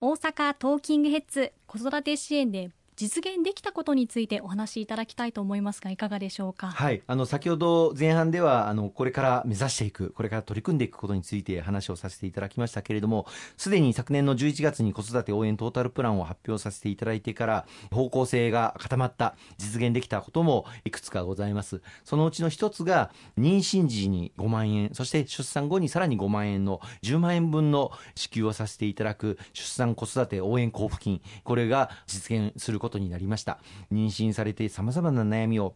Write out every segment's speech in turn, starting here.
大阪トーキングヘッズ子育て支援で実現できたことについてお話しいただきたいと思いますがいかがでしょうか？はい。あの先ほど前半ではあのこれから目指していくこれから取り組んでいくことについて話をさせていただきましたけれどもすでに昨年の11月に子育て応援トータルプランを発表させていただいてから方向性が固まった実現できたこともいくつかございます。そのうちの一つが妊娠時に5万円そして出産後にさらに5万円の10万円分の支給をさせていただく出産子育て応援交付金。これが実現することことになりました。妊娠されて様々な悩みを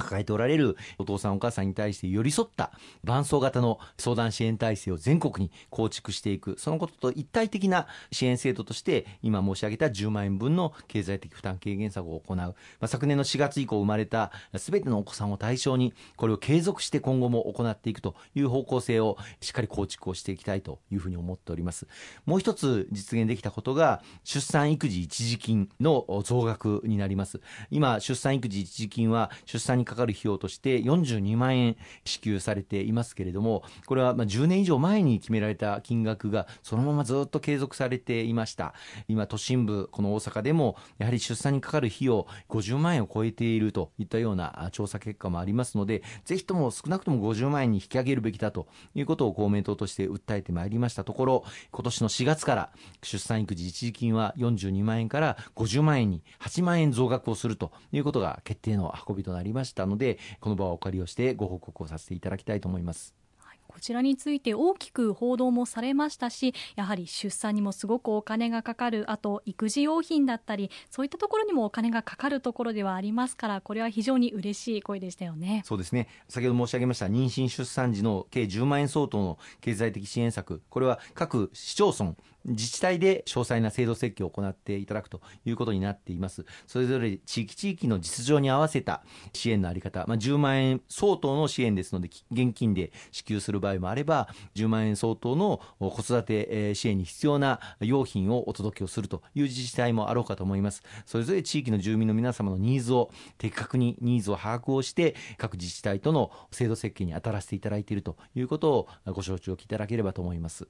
抱えておられるお父さんお母さんに対して寄り添った伴走型の相談支援体制を全国に構築していくそのことと一体的な支援制度として今申し上げた10万円分の経済的負担軽減策を行う、まあ、昨年の4月以降生まれた全てのお子さんを対象にこれを継続して今後も行っていくという方向性をしっかり構築をしていきたいというふうに思っております。もう一つ実現できたことが出産育児一時金の増額になります。今出産育児一時金は出産かかる費用として42万円支給されていますけれどもこれはまあ10年以上前に決められた金額がそのままずっと継続されていました。今都心部この大阪でもやはり出産にかかる費用50万円を超えているといったような調査結果もありますのでぜひとも少なくとも50万円に引き上げるべきだということを公明党として訴えてまいりました。ところ今年の4月から出産育児一時金は42万円から50万円に8万円増額をするということが決定の運びとなりました。のでこの場をお借りをしてご報告をさせていただきたいと思います。こちらについて大きく報道もされましたしやはり出産にもすごくお金がかかるあと育児用品だったりそういったところにもお金がかかるところではありますからこれは非常に嬉しい声でしたよねそうですね先ほど申し上げました妊娠出産時の計10万円相当の経済的支援策これは各市町村自治体で詳細な制度設計を行っていただくということになっています。それぞれ地域地域の実情に合わせた支援のあり方、まあ、10万円相当の支援ですので現金で支給する場合もあれば10万円相当の子育て支援に必要な用品をお届けをするという自治体もあろうかと思います。それぞれ地域の住民の皆様のニーズを的確にニーズを把握をして各自治体との制度設計に当たらせていただいているということをご承知おきいただければと思います。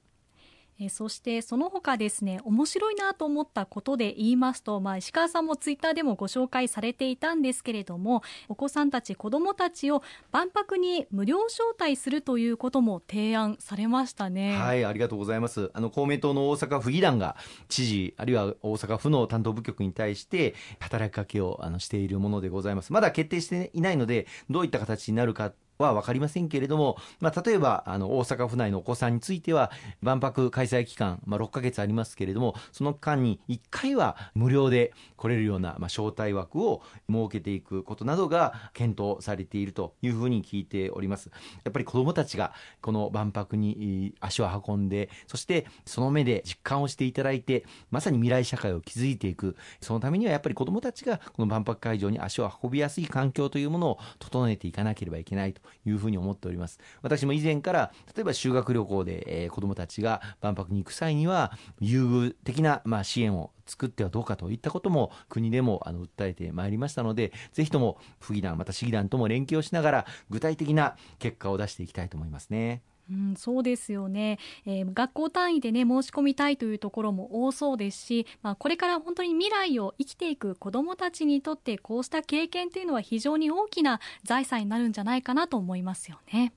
えそしてその他ですね面白いなと思ったことで言いますと、まあ、石川さんもツイッターでもご紹介されていたんですけれどもお子さんたち子どもたちを万博に無料招待するということも提案されましたね。はいありがとうございます。あの公明党の大阪府議団が知事あるいは大阪府の担当部局に対して働きかけをあのしているものでございます。まだ決定していないのでどういった形になるかは分かりませんけれども、まあ、例えばあの大阪府内のお子さんについては万博開催期間、まあ、6ヶ月ありますけれどもその間に1回は無料で来れるような、まあ、招待枠を設けていくことなどが検討されているというふうに聞いております。やっぱり子どもたちがこの万博に足を運んでそしてその目で実感をしていただいてまさに未来社会を築いていく。そのためにはやっぱり子どもたちがこの万博会場に足を運びやすい環境というものを整えていかなければいけないと。いうふうに思っております私も以前から例えば修学旅行で、えー、子どもたちが万博に行く際には優遇的な、まあ、支援を作ってはどうかといったことも国でもあの訴えてまいりましたのでぜひとも府議団また市議団とも連携をしながら具体的な結果を出していきたいと思いますね。うん、そうですよね、えー、学校単位でね申し込みたいというところも多そうですし、まあ、これから本当に未来を生きていく子どもたちにとってこうした経験というのは非常に大きな財産になるんじゃないかなと思いますよね。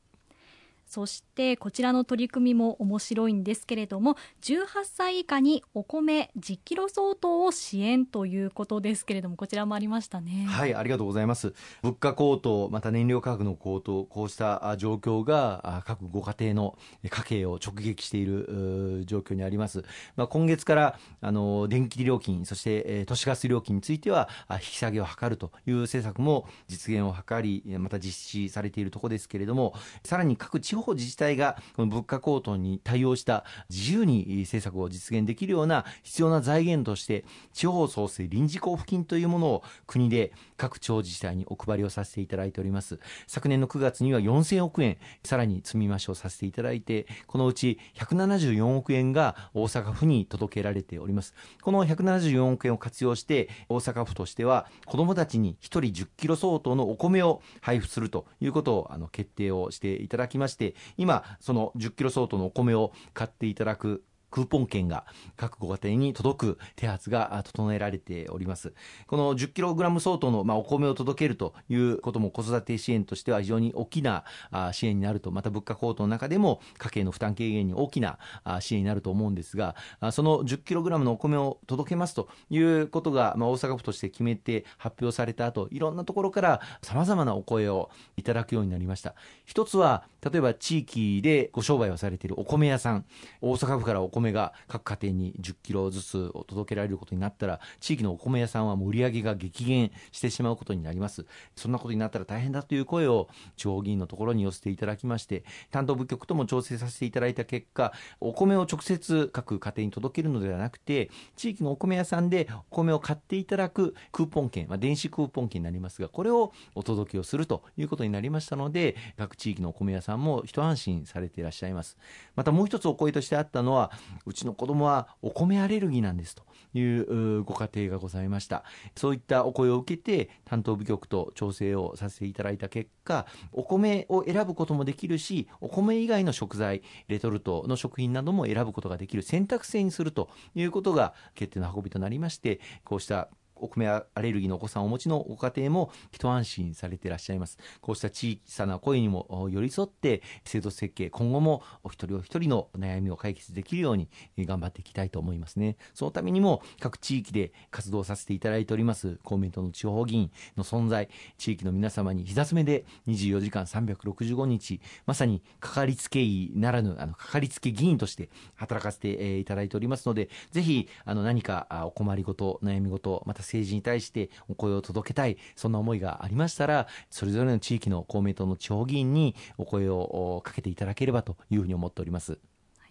そしてこちらの取り組みも面白いんですけれども18歳以下にお米10キロ相当を支援ということですけれどもこちらもありましたね。はいありがとうございます。物価高騰また燃料価格の高騰こうした状況が各ご家庭の家計を直撃している状況にあります、まあ、今月からあの電気料金そして都市ガス料金については引き下げを図るという政策も実現を図りまた実施されているところですけれどもさらに各地方方自治体がこの物価高騰に対応した自由に政策を実現できるような必要な財源として地方創生臨時交付金というものを国で各地方自治体にお配りをさせていただいております。昨年の9月には4000億円さらに積み増しをさせていただいてこのうち174億円が大阪府に届けられております。この174億円を活用して大阪府としては子どもたちに1人10キロ相当のお米を配布するということをあの決定をしていただきまして今その10キロ相当のお米を買っていただくクーポン券が各ご家庭に届く手はずが整えられております。この 10kg 相当の、まあ、お米を届けるということも子育て支援としては非常に大きな支援になるとまた物価高騰の中でも家計の負担軽減に大きな支援になると思うんですがその 10kg のお米を届けますということが、まあ、大阪府として決めて発表された後いろんなところからさまざまなお声をいただくようになりました。一つは例えば地域でご商売をされているお米屋さん。大阪府からお米米が各家庭に10キロずつ届けられることになったら地域のお米屋さんはもう売り上げが激減してしまうことになります。そんなことになったら大変だという声を地方議員のところに寄せていただきまして担当部局とも調整させていただいた結果お米を直接各家庭に届けるのではなくて地域のお米屋さんでお米を買っていただくクーポン券、まあ、電子クーポン券になりますがこれをお届けをするということになりましたので各地域のお米屋さんも一安心されていらっしゃいます。またもう一つお声としてあったのはうちの子供はお米アレルギーなんですというご家庭がございました。そういったお声を受けて担当部局と調整をさせていただいた結果お米を選ぶこともできるしお米以外の食材レトルトの食品なども選ぶことができる選択制にするということが決定の運びとなりましてこうしたお米アレルギーのお子さんをお持ちのご家庭も一安心されていらっしゃいます。こうした小さな声にも寄り添って制度設計今後もお一人お一人の悩みを解決できるように頑張っていきたいと思いますね。そのためにも各地域で活動させていただいております公明党の地方議員の存在地域の皆様に膝詰めで24時間365日まさにかかりつけ医ならぬあのかかりつけ議員として働かせていただいておりますのでぜひあの何かお困りごと悩み事また政治に対してお声を届けたいそんな思いがありましたらそれぞれの地域の公明党の地方議員にお声をかけていただければというふうに思っております。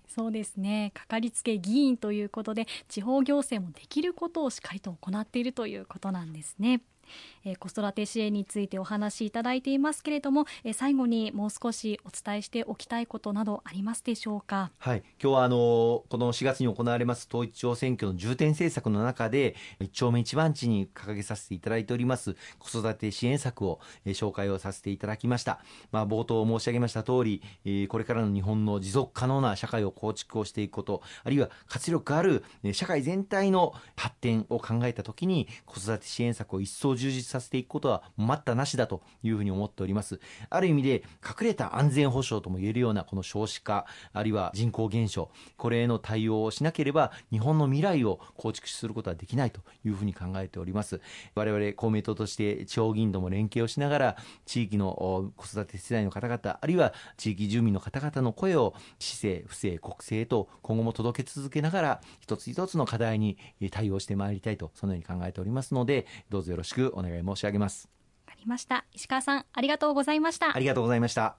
そうですねかかりつけ議員ということで地方行政もできることをしっかりと行っているということなんですね。えー、子育て支援についてお話しいただいていますけれども、えー、最後にもう少しお伝えしておきたいことなどありますでしょうか？はい、今日はあのこの4月に行われます統一地方選挙の重点政策の中で一丁目一番地に掲げさせていただいております子育て支援策を、えー、紹介をさせていただきました。まあ冒頭申し上げました通り、えー、これからの日本の持続可能な社会を構築をしていくこと、あるいは活力ある社会全体の発展を考えたときに子育て支援策を一層充実させていくことは待ったなしだというふうに思っております。ある意味で隠れた安全保障とも言えるようなこの少子化あるいは人口減少これへの対応をしなければ日本の未来を構築することはできないというふうに考えております。我々公明党として地方議員とも連携をしながら地域の子育て世代の方々あるいは地域住民の方々の声を市政府政国政と今後も届け続けながら一つ一つの課題に対応してまいりたいとそのように考えておりますのでどうぞよろしく。お願い申し上げます。わかりました。石川さんありがとうございました。ありがとうございました